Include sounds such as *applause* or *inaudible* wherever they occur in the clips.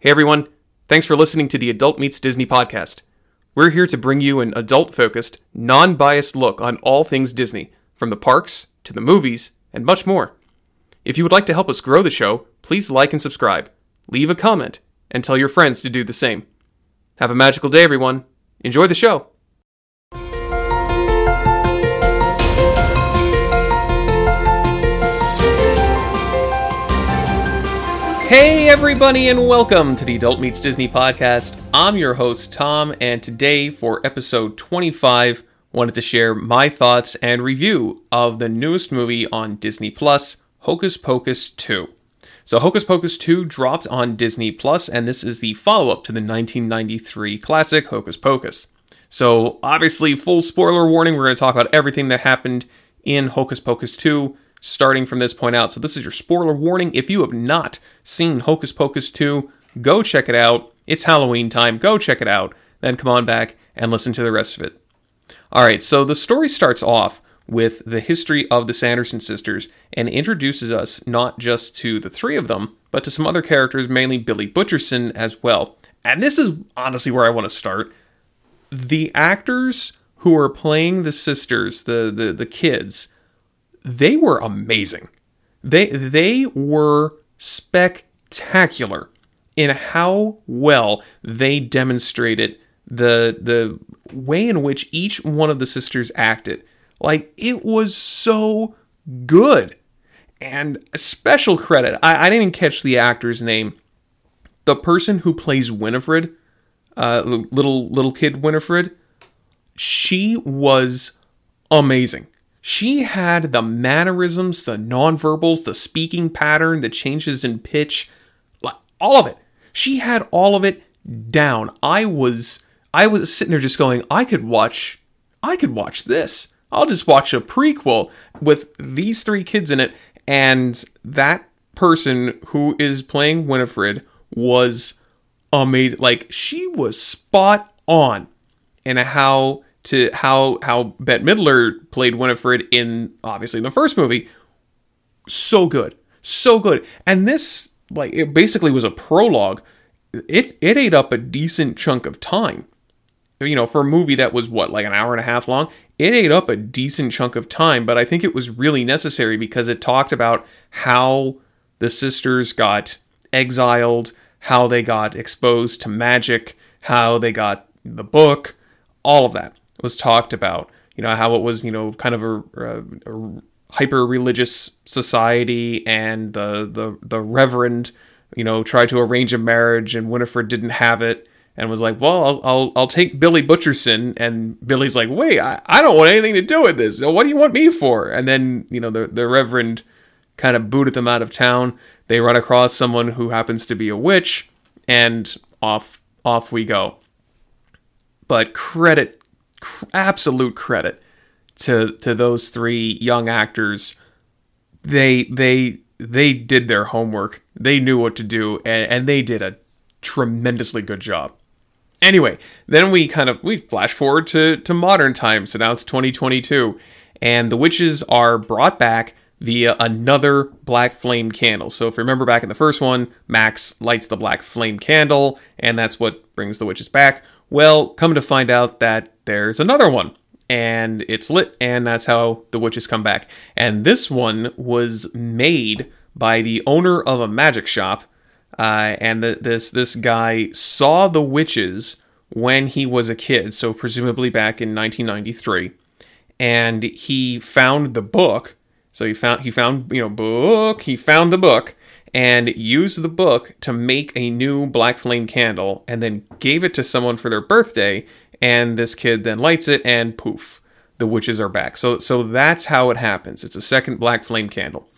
Hey everyone, thanks for listening to the Adult Meets Disney podcast. We're here to bring you an adult focused, non biased look on all things Disney, from the parks to the movies and much more. If you would like to help us grow the show, please like and subscribe, leave a comment, and tell your friends to do the same. Have a magical day, everyone. Enjoy the show. Hey, everybody, and welcome to the Adult Meets Disney podcast. I'm your host, Tom, and today for episode 25, wanted to share my thoughts and review of the newest movie on Disney Plus, Hocus Pocus 2. So, Hocus Pocus 2 dropped on Disney Plus, and this is the follow up to the 1993 classic Hocus Pocus. So, obviously, full spoiler warning, we're going to talk about everything that happened in Hocus Pocus 2 starting from this point out. So, this is your spoiler warning. If you have not seen Hocus Pocus 2, go check it out. It's Halloween time. Go check it out. Then come on back and listen to the rest of it. All right, so the story starts off with the history of the Sanderson sisters and introduces us not just to the three of them, but to some other characters, mainly Billy Butcherson as well. And this is honestly where I want to start. The actors who are playing the sisters, the, the, the kids, they were amazing. They they were spectacular in how well they demonstrated the the way in which each one of the sisters acted. Like it was so good. And a special credit, I, I didn't catch the actor's name. The person who plays Winifred, uh, little little kid Winifred, she was amazing. She had the mannerisms, the nonverbals, the speaking pattern, the changes in pitch, all of it. She had all of it down. I was I was sitting there just going, I could watch I could watch this. I'll just watch a prequel with these three kids in it and that person who is playing Winifred was amazing. Like she was spot on in how to how how Bette Midler played Winifred in obviously in the first movie. So good, so good, and this like it basically was a prologue. It it ate up a decent chunk of time. You know, for a movie that was what like an hour and a half long, it ate up a decent chunk of time. But I think it was really necessary because it talked about how the sisters got exiled, how they got exposed to magic, how they got the book, all of that was talked about. You know how it was, you know, kind of a, a, a hyper religious society, and the the the reverend, you know, tried to arrange a marriage, and Winifred didn't have it, and was like, "Well, I'll I'll, I'll take Billy Butcherson," and Billy's like, "Wait, I, I don't want anything to do with this. What do you want me for?" And then you know the the reverend kind of booted them out of town. They run across someone who happens to be a witch, and off off we go. But credit absolute credit to to those three young actors. They they they did their homework. They knew what to do, and, and they did a tremendously good job. Anyway, then we kind of we flash forward to to modern times. So now it's 2022, and the witches are brought back via another black flame candle. So if you remember back in the first one, Max lights the black flame candle, and that's what brings the witches back. Well, come to find out that there's another one and it's lit and that's how the witches come back. And this one was made by the owner of a magic shop uh, and the, this this guy saw the witches when he was a kid so presumably back in 1993 and he found the book so he found he found you know book he found the book and used the book to make a new black flame candle and then gave it to someone for their birthday and this kid then lights it and poof the witches are back. So so that's how it happens. It's a second black flame candle.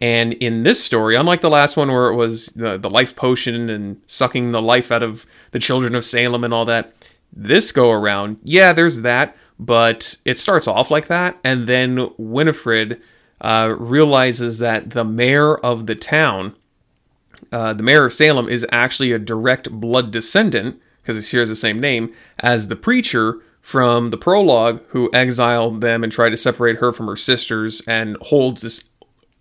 And in this story unlike the last one where it was the, the life potion and sucking the life out of the children of salem and all that this go around yeah there's that but it starts off like that and then winifred uh, realizes that the mayor of the town uh, the mayor of salem is actually a direct blood descendant because it shares the same name as the preacher from the prologue who exiled them and tried to separate her from her sisters and holds this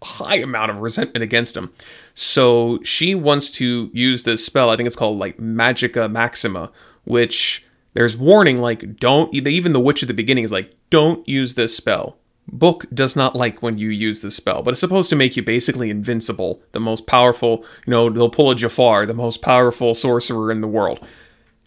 high amount of resentment against him. So she wants to use this spell. I think it's called like Magica Maxima, which there's warning like don't even the witch at the beginning is like don't use this spell. Book does not like when you use this spell, but it's supposed to make you basically invincible, the most powerful, you know, they'll pull a Jafar, the most powerful sorcerer in the world.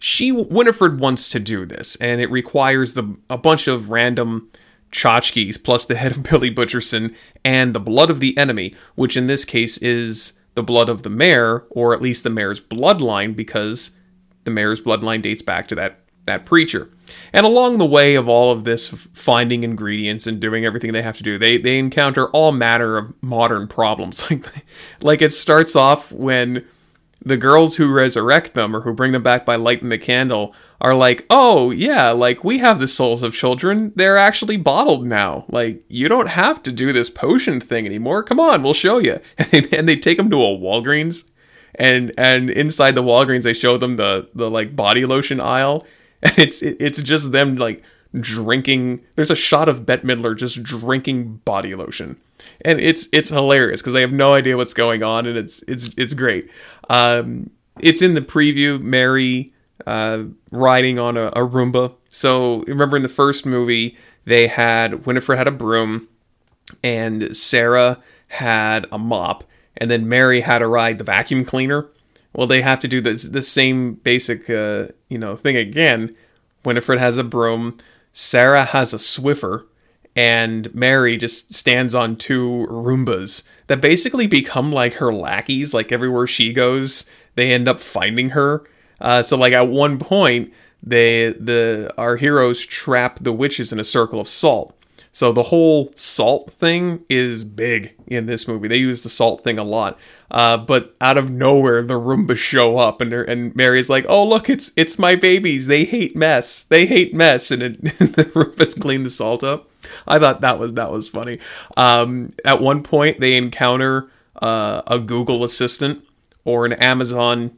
She Winifred wants to do this, and it requires the a bunch of random tchotchkes plus the head of *laughs* Billy Butcherson and the blood of the enemy, which in this case is the blood of the mayor, or at least the mayor's bloodline, because the mayor's bloodline dates back to that that preacher. And along the way of all of this finding ingredients and doing everything they have to do, they they encounter all manner of modern problems. *laughs* Like like it starts off when the girls who resurrect them or who bring them back by lighting the candle are like, oh, yeah, like we have the souls of children. They're actually bottled now. Like, you don't have to do this potion thing anymore. Come on, we'll show you. *laughs* And they, take them to a Walgreens. And and inside the Walgreens, they show them the the like body lotion aisle, *laughs* and it's it's just them like drinking. There's a shot of Bette Midler just drinking body lotion, and it's it's hilarious because they have no idea what's going on, and it's it's it's great. Um, it's in the preview. Mary uh, riding on a, a Roomba. So remember in the first movie, they had Winifred had a broom, and Sarah had a mop, and then Mary had to ride the vacuum cleaner. Well, they have to do the the same basic uh, you know thing again. Winifred has a broom, Sarah has a Swiffer, and Mary just stands on two Roombas that basically become like her lackeys. Like everywhere she goes, they end up finding her uh, so like at one point, they the our heroes trap the witches in a circle of salt. So the whole salt thing is big in this movie. They use the salt thing a lot. Uh, but out of nowhere, the Roombas show up, and and Mary's like, "Oh look, it's it's my babies. They hate mess. They hate mess." And, it, *laughs* the Roombas clean the salt up. I thought that was that was funny. Um, at one point, they encounter uh, a Google assistant or an Amazon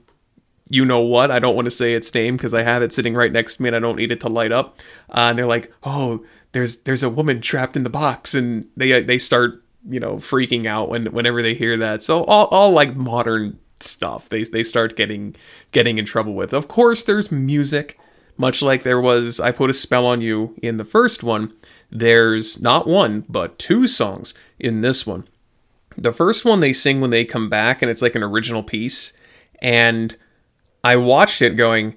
you know what. I don't want to say its name because I have it sitting right next to me and I don't need it to light up. Uh, and they're like, "Oh, there's there's a woman trapped in the box," and they they start you know freaking out when whenever they hear that. So all all like modern stuff they they start getting getting in trouble with. Of course, there's music, much like there was I put a spell on you in the first one. There's not one but two songs in this one. The first one they sing when they come back, and it's like an original piece, and I watched it going,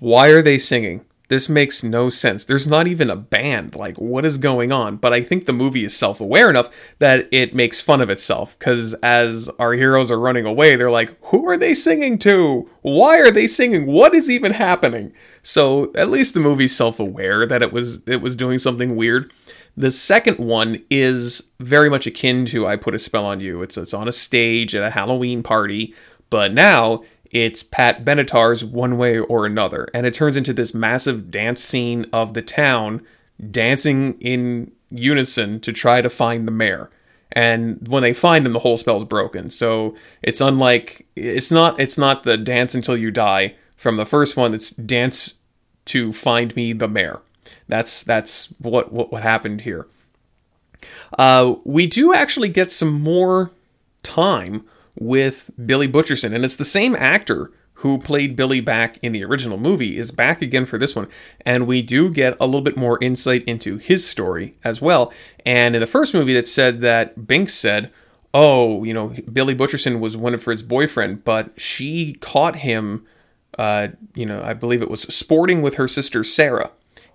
why are they singing? This makes no sense. There's not even a band. Like, what is going on? But I think the movie is self aware enough that it makes fun of itself. Because as our heroes are running away, they're like, who are they singing to? Why are they singing? What is even happening? So at least the movie's self aware that it was it was doing something weird. The second one is very much akin to I Put a Spell on You. It's it's on a stage at a Halloween party, but now it's Pat Benatar's One Way or Another. And it turns into this massive dance scene of the town dancing in unison to try to find the mayor. And when they find him, the whole spell is broken. So it's unlike it's not it's not the dance until you die from the first one. It's dance to find me the mayor. That's that's what what, what happened here. Uh, we do actually get some more time with Billy Butcherson, and it's the same actor who played Billy back in the original movie is back again for this one, and we do get a little bit more insight into his story as well. And in the first movie, that said that Binks said, "Oh, you know, Billy Butcherson was Winifred's boyfriend, but she caught him." Uh, you know, I believe it was sporting with her sister Sarah,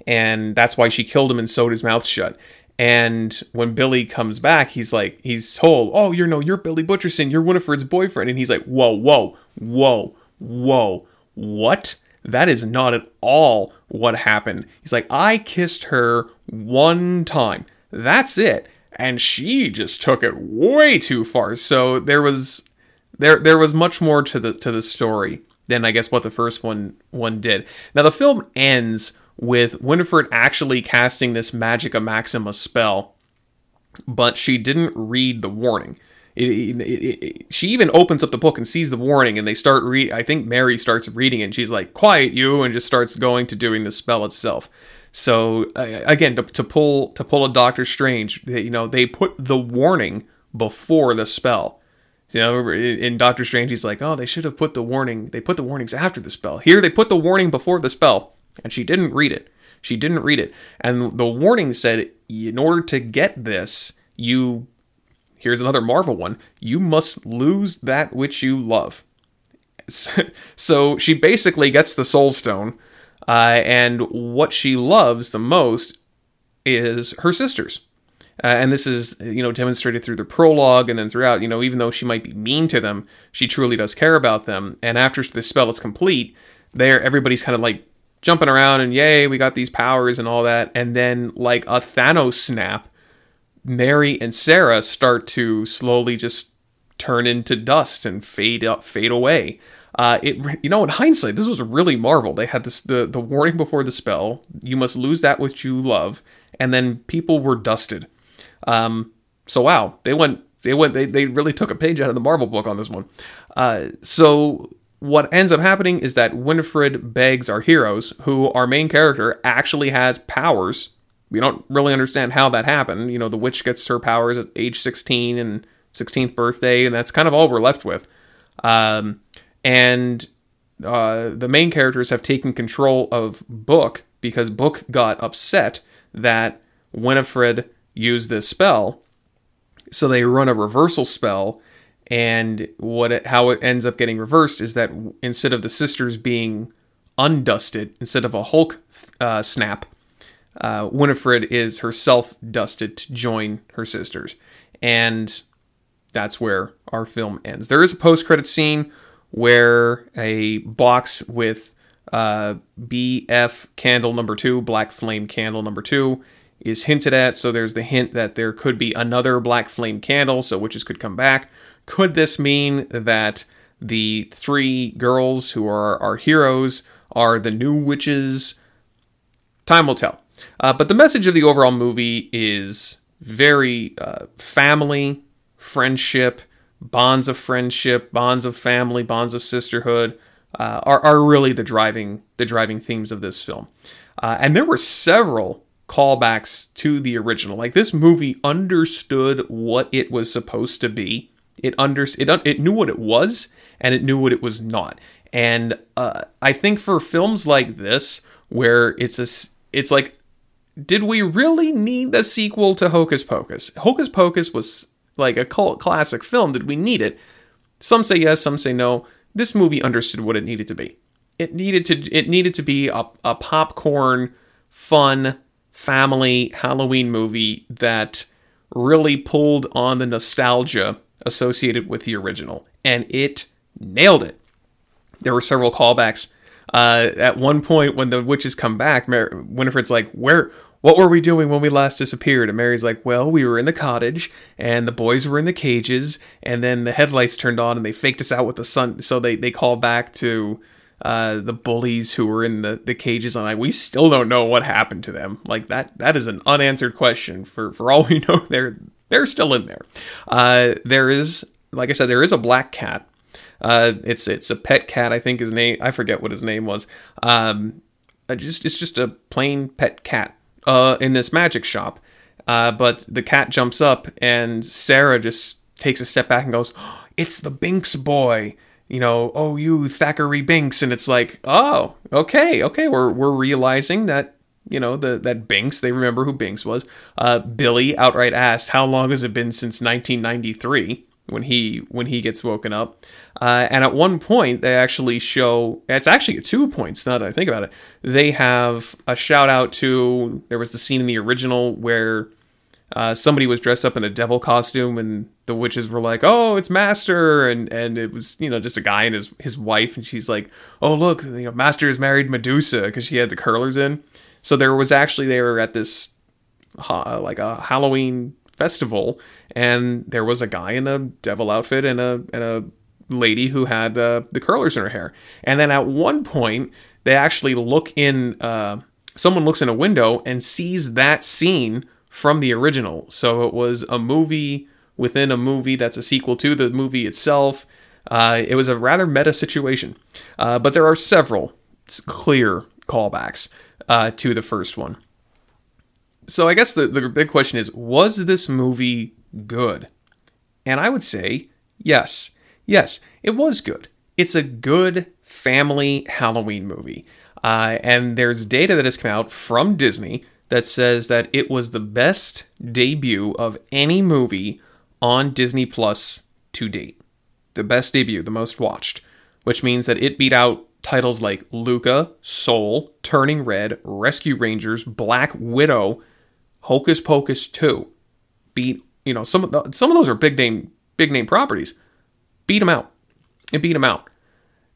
and that's why she killed him and sewed his mouth shut. And when Billy comes back, he's like, he's told, "Oh, you're no, you're Billy Butcherson. You're Winifred's boyfriend." And he's like, "Whoa, whoa, whoa, whoa, what? That is not at all what happened." He's like, "I kissed her one time. That's it." And she just took it way too far. So there was there there was much more to the to the story than I guess what the first one one did. Now the film ends with Winifred actually casting this Magica Maxima spell, but she didn't read the warning. It, it, it, she even opens up the book and sees the warning, and they start read. I think Mary starts reading it, and she's like, "Quiet, you!" and just starts going to doing the spell itself. So uh, again, to, to, pull to pull a Doctor Strange, they, you know, they put the warning before the spell. You know, in Doctor Strange, he's like, "Oh, they should have put the warning. They put the warnings after the spell. Here, they put the warning before the spell, and she didn't read it. She didn't read it, and the warning said, in order to get this, you here's another Marvel one. You must lose that which you love. *laughs* So she basically gets the Soul Stone, uh, and what she loves the most is her sisters. Uh, and this is, you know, demonstrated through the prologue and then throughout, you know, even though she might be mean to them, she truly does care about them. And after the spell is complete, there everybody's kind of like jumping around and yay, we got these powers and all that. And then like a Thanos snap, Mary and Sarah start to slowly just turn into dust and fade up, fade away. Uh, it you know in hindsight this was really Marvel. They had this the the warning before the spell. You must lose that which you love, and then people were dusted. Um, so wow, they went they went they, they really took a page out of the Marvel book on this one. Uh, so what ends up happening is that Winifred begs our heroes, who our main character actually has powers. We don't really understand how that happened. You know, the witch gets her powers at age 16 and 16th birthday, and that's kind of all we're left with. Um, and uh, the main characters have taken control of Book because Book got upset that Winifred used this spell. So they run a reversal spell, and what it, how it ends up getting reversed is that instead of the sisters being undusted, instead of a Hulk uh, snap, uh, Winifred is herself dusted to join her sisters, and that's where our film ends. There is a post-credit scene where a box with uh, BF candle number two, Black Flame candle number two, is hinted at. So there's the hint that there could be another black flame candle, so witches could come back. Could this mean that the three girls who are our heroes are the new witches? Time will tell. Uh, but the message of the overall movie is very uh, family, friendship, bonds of friendship, bonds of family, bonds of sisterhood. Uh, are, are really the driving the driving themes of this film, uh, and there were several callbacks to the original. Like this movie understood what it was supposed to be. It under it it knew what it was and it knew what it was not. And uh, I think for films like this, where it's a it's like, did we really need the sequel to Hocus Pocus? Hocus Pocus was like a cult classic film. Did we need it? Some say yes, some say no. This movie understood what it needed to be. It needed to it needed to be a, a popcorn, fun, family Halloween movie that really pulled on the nostalgia associated with the original, and it nailed it. There were several callbacks. Uh, at one point, when the witches come back, Mar- Winifred's like, "Where? What were we doing when we last disappeared?" And Mary's like, "Well, we were in the cottage, and the boys were in the cages, and then the headlights turned on, and they faked us out with the sun." So they they call back to uh, the bullies who were in the, the cages and like we still don't know what happened to them like that that is an unanswered question for for all we *laughs* know they're they're still in there. Uh, there is like i said there is a black cat. Uh, it's it's a pet cat i think his name i forget what his name was. Um, just it's just a plain pet cat uh, in this magic shop. Uh, but the cat jumps up and sarah just takes a step back and goes oh, it's the binks boy. You know, oh, you Thackeray Binks, and it's like, oh, okay, okay, we're we're realizing that you know the that Binks, they remember who Binks was. Uh, Billy outright asked, "How long has it been since 1993?" When he when he gets woken up, uh, and at one point they actually show it's actually two points. Now that I think about it, they have a shout out to there was the scene in the original where uh, somebody was dressed up in a devil costume and the witches were like oh it's master and and it was you know just a guy and his his wife and she's like oh look you know master has married medusa because she had the curlers in so there was actually they were at this like a halloween festival and there was a guy in a devil outfit and a and a lady who had uh, the curlers in her hair and then at one point they actually look in uh, someone looks in a window and sees that scene from the original. So it was a movie within a movie that's a sequel to the movie itself. Uh, it was a rather meta situation, uh, but there are several clear callbacks uh, to the first one. So I guess the, the big question is was this movie good? And I would say, yes, yes, it was good. It's a good family Halloween movie. Uh, and there's data that has come out from Disney that says that it was the best debut of any movie on Disney Plus to date. The best debut, the most watched, which means that it beat out titles like Luca, Soul, Turning Red, Rescue Rangers, Black Widow, Hocus Pocus 2. Beat, you know, some of the, some of those are big name big name properties. Beat them out. It beat them out.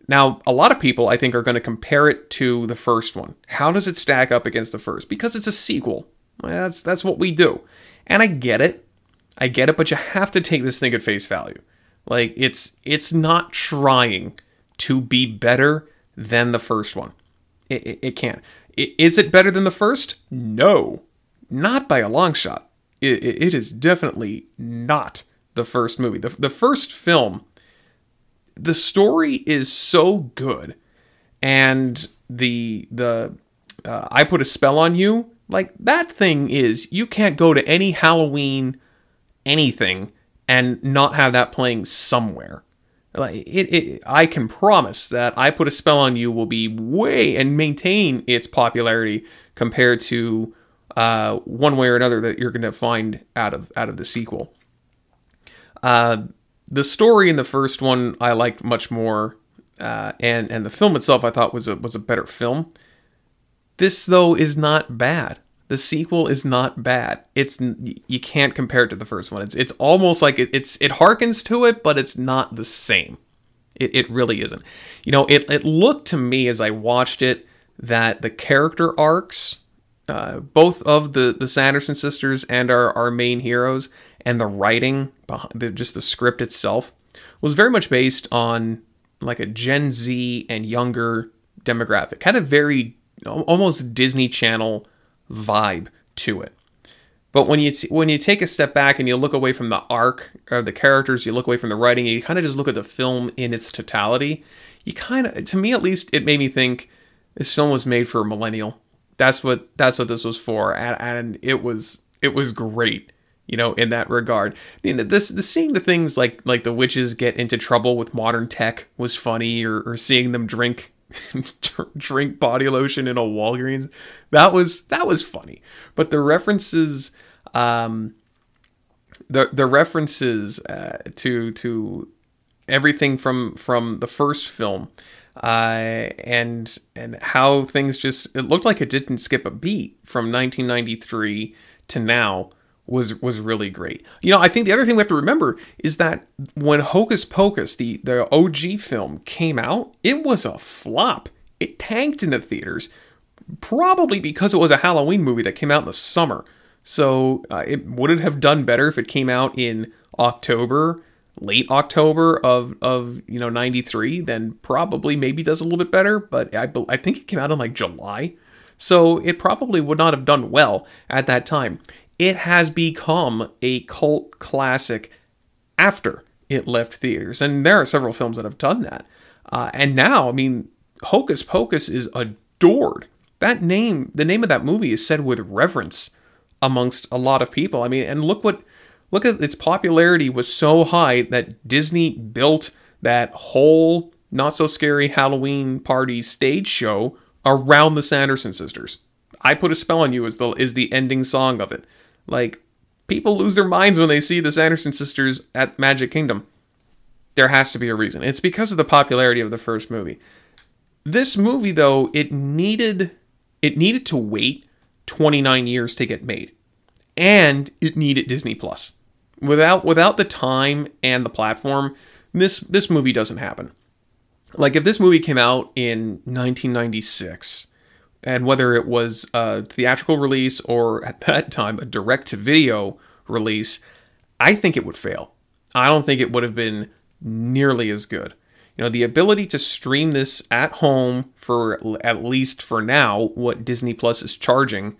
Now, a lot of people I think are going to compare it to the first one. How does it stack up against the first? Because it's a sequel. That's that's what we do. And I get it. I get it, but you have to take this thing at face value. Like it's it's not trying to be better than the first one. It, it, it can't. It, is it better than the first? No, not by a long shot. It, it is definitely not the first movie. The, the first film, the story is so good, and the the uh, I put a spell on you. Like that thing is, you can't go to any Halloween anything and not have that playing somewhere. Like it, it, I can promise that I put a spell on you will be way and maintain its popularity compared to uh, one way or another that you're going to find out of out of the sequel. Uh, the story in the first one I liked much more, uh, and and the film itself I thought was a was a better film. This though is not bad. The sequel is not bad. It's you can't compare it to the first one. It's it's almost like it, it's it harkens to it, but it's not the same. It it really isn't. You know, it it looked to me as I watched it that the character arcs, uh, both of the the Sanderson sisters and our our main heroes, and the writing, behind the, just the script itself, was very much based on like a Gen Z and younger demographic, kind of very almost Disney Channel vibe to it. But when you t- when you take a step back and you look away from the arc of the characters, you look away from the writing, you kind of just look at the film in its totality. You kind of, to me at least, it made me think this film was made for a millennial. That's what that's what this was for, and, and it was it was great, you know, in that regard. Know, this the seeing the things like like the witches get into trouble with modern tech was funny, or, or seeing them drink *laughs* drink body lotion in a Walgreens. That was that was funny. But the references, um, the the references uh, to to everything from from the first film, uh, and and how things just it looked like it didn't skip a beat from 1993 to now was was really great. You know, I think the other thing we have to remember is that when Hocus Pocus, the the OG film came out, it was a flop. It tanked in the theaters, probably because it was a Halloween movie that came out in the summer. So, uh, it would it have done better if it came out in October, late October of of you know 93, then probably maybe does a little bit better, but I I think it came out in like July. So, it probably would not have done well at that time it has become a cult classic after it left theaters. And there are several films that have done that. Uh, and now, I mean, Hocus Pocus is adored. That name, the name of that movie is said with reverence amongst a lot of people. I mean, and look what, look at its popularity was so high that Disney built that whole not so scary Halloween party stage show around the Sanderson sisters. I put a spell on you is the is the ending song of it. Like, people lose their minds when they see the Sanderson sisters at Magic Kingdom. There has to be a reason. It's because of the popularity of the first movie. This movie, though, it needed it needed to wait 29 years to get made. And it needed Disney Plus. Without without the time and the platform, this this movie doesn't happen. Like if this movie came out in 1996, and whether it was a theatrical release or at that time a direct to video release, I think it would fail. I don't think it would have been nearly as good. You know, the ability to stream this at home for at least for now what Disney Plus is charging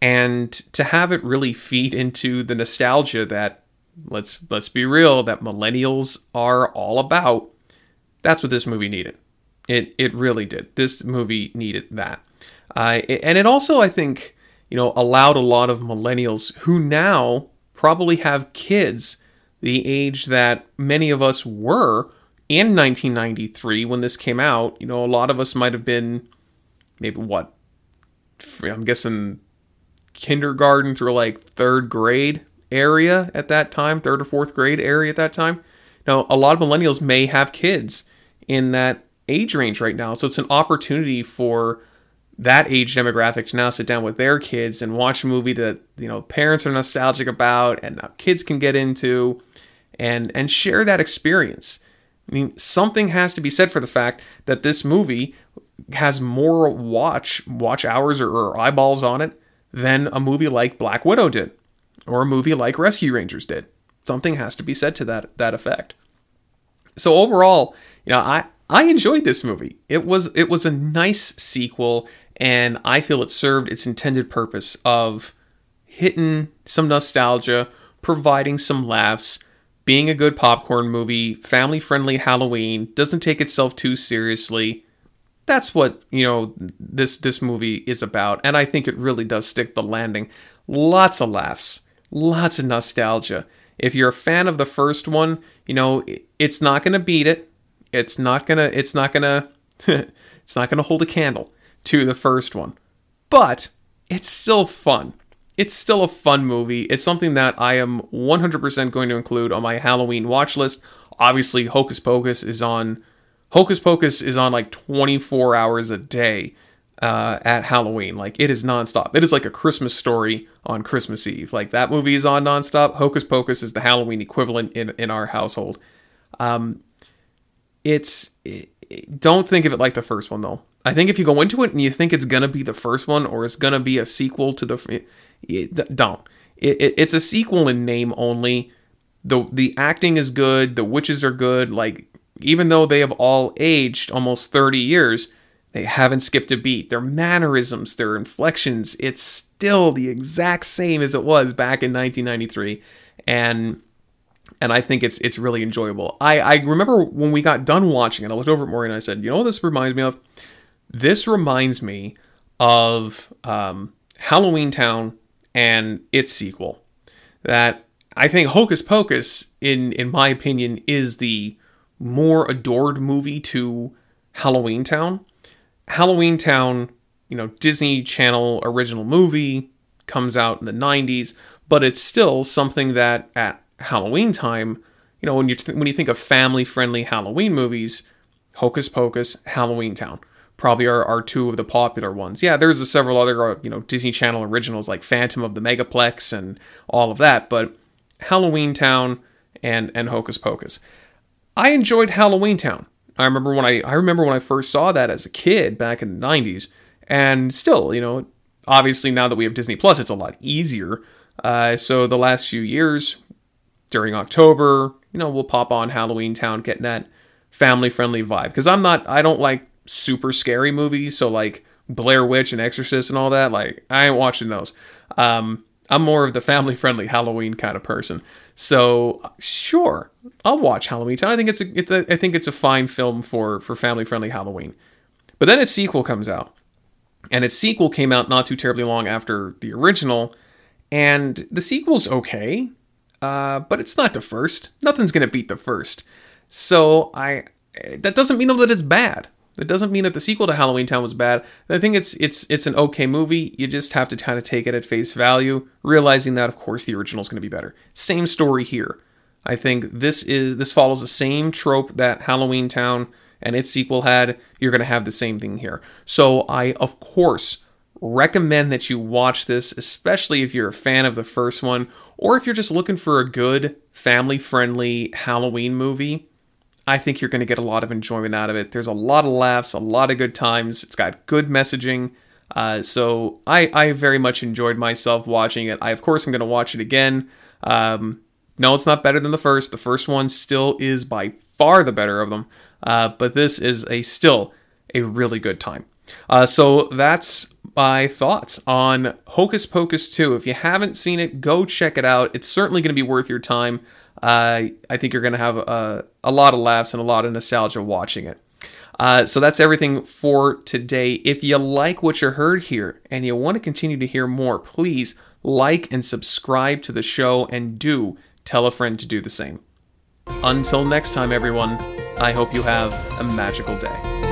and to have it really feed into the nostalgia that let's let's be real that millennials are all about. That's what this movie needed. It it really did. This movie needed that. Uh, and it also, I think, you know, allowed a lot of millennials who now probably have kids the age that many of us were in 1993 when this came out. You know, a lot of us might have been maybe what I'm guessing kindergarten through like third grade area at that time, third or fourth grade area at that time. Now, a lot of millennials may have kids in that age range right now, so it's an opportunity for that age demographic to now sit down with their kids and watch a movie that you know parents are nostalgic about and kids can get into and and share that experience. I mean, something has to be said for the fact that this movie has more watch watch hours or, or eyeballs on it than a movie like Black Widow did or a movie like Rescue Rangers did. Something has to be said to that that effect. So overall, you know, I I enjoyed this movie. It was it was a nice sequel and I feel it served its intended purpose of hitting some nostalgia, providing some laughs, being a good popcorn movie, family friendly Halloween, doesn't take itself too seriously. That's what, you know, this this movie is about and I think it really does stick the landing. Lots of laughs, lots of nostalgia. If you're a fan of the first one, you know, it's not going to beat it. It's not going to it's not going *laughs* to it's not going to hold a candle to the first one. But it's still fun. It's still a fun movie. It's something that I am 100% going to include on my Halloween watch list. Obviously, Hocus Pocus is on Hocus Pocus is on like 24 hours a day uh, at Halloween. Like it is nonstop. It is like a Christmas story on Christmas Eve. Like that movie is on nonstop. Hocus Pocus is the Halloween equivalent in in our household. Um, it's it, don't think of it like the first one though. I think if you go into it and you think it's gonna be the first one or it's gonna be a sequel to the, it, don't. It, it, it's a sequel in name only. the The acting is good. The witches are good. Like even though they have all aged almost thirty years, they haven't skipped a beat. Their mannerisms, their inflections, it's still the exact same as it was back in 1993, and and I think it's it's really enjoyable. I I remember when we got done watching it, I looked over at Maury and I said, "You know what this reminds me of? This reminds me of um, Halloween Town and its sequel. That I think Hocus Pocus, in in my opinion, is the more adored movie to Halloween Town. Halloween Town, you know, Disney Channel original movie comes out in the 90s, but it's still something that at Halloween time, you know, when you th- when you think of family-friendly Halloween movies, Hocus Pocus, Halloween Town probably are, are two of the popular ones. Yeah, there's several other uh, you know Disney Channel originals like Phantom of the Megaplex and all of that, but Halloween Town and and Hocus Pocus. I enjoyed Halloween Town. I remember when I I remember when I first saw that as a kid back in the 90s and still, you know, obviously now that we have Disney Plus it's a lot easier. Uh, so the last few years during October, you know, we'll pop on Halloween Town getting that family friendly vibe because I'm not I don't like super scary movies. So like Blair Witch and Exorcist and all that, like I ain't watching those. Um, I'm more of the family friendly Halloween kind of person. So sure, I'll watch Halloween Town. I think it's a, it's a I think it's a fine film for for family friendly Halloween. But then its sequel comes out, and its sequel came out not too terribly long after the original, and the sequel's okay, uh, but it's not the first. Nothing's gonna beat the first. So I that doesn't mean though that it's bad. It doesn't mean that the sequel to Halloween Town was bad. I think it's it's it's an okay movie. You just have to kind of take it at face value, realizing that of course the original is going to be better. Same story here. I think this is this follows the same trope that Halloween Town and its sequel had. You're going to have the same thing here. So I of course recommend that you watch this, especially if you're a fan of the first one or if you're just looking for a good family-friendly Halloween movie I think you're going to get a lot of enjoyment out of it. There's a lot of laughs, a lot of good times. It's got good messaging. Uh, so I, I very much enjoyed myself watching it. I, of course, I'm going to watch it again. Um, no, it's not better than the first. The first one still is by far the better of them. Uh, but this is a still a really good time. Uh, so that's my thoughts on Hocus Pocus 2. If you haven't seen it, go check it out. It's certainly going to be worth your time uh, I think you're going to have a, a lot of laughs and a lot of nostalgia watching it. Uh, so that's everything for today. If you like what you heard here and you want to continue to hear more, please like and subscribe to the show and do tell a friend to do the same. Until next time, everyone, I hope you have a magical day.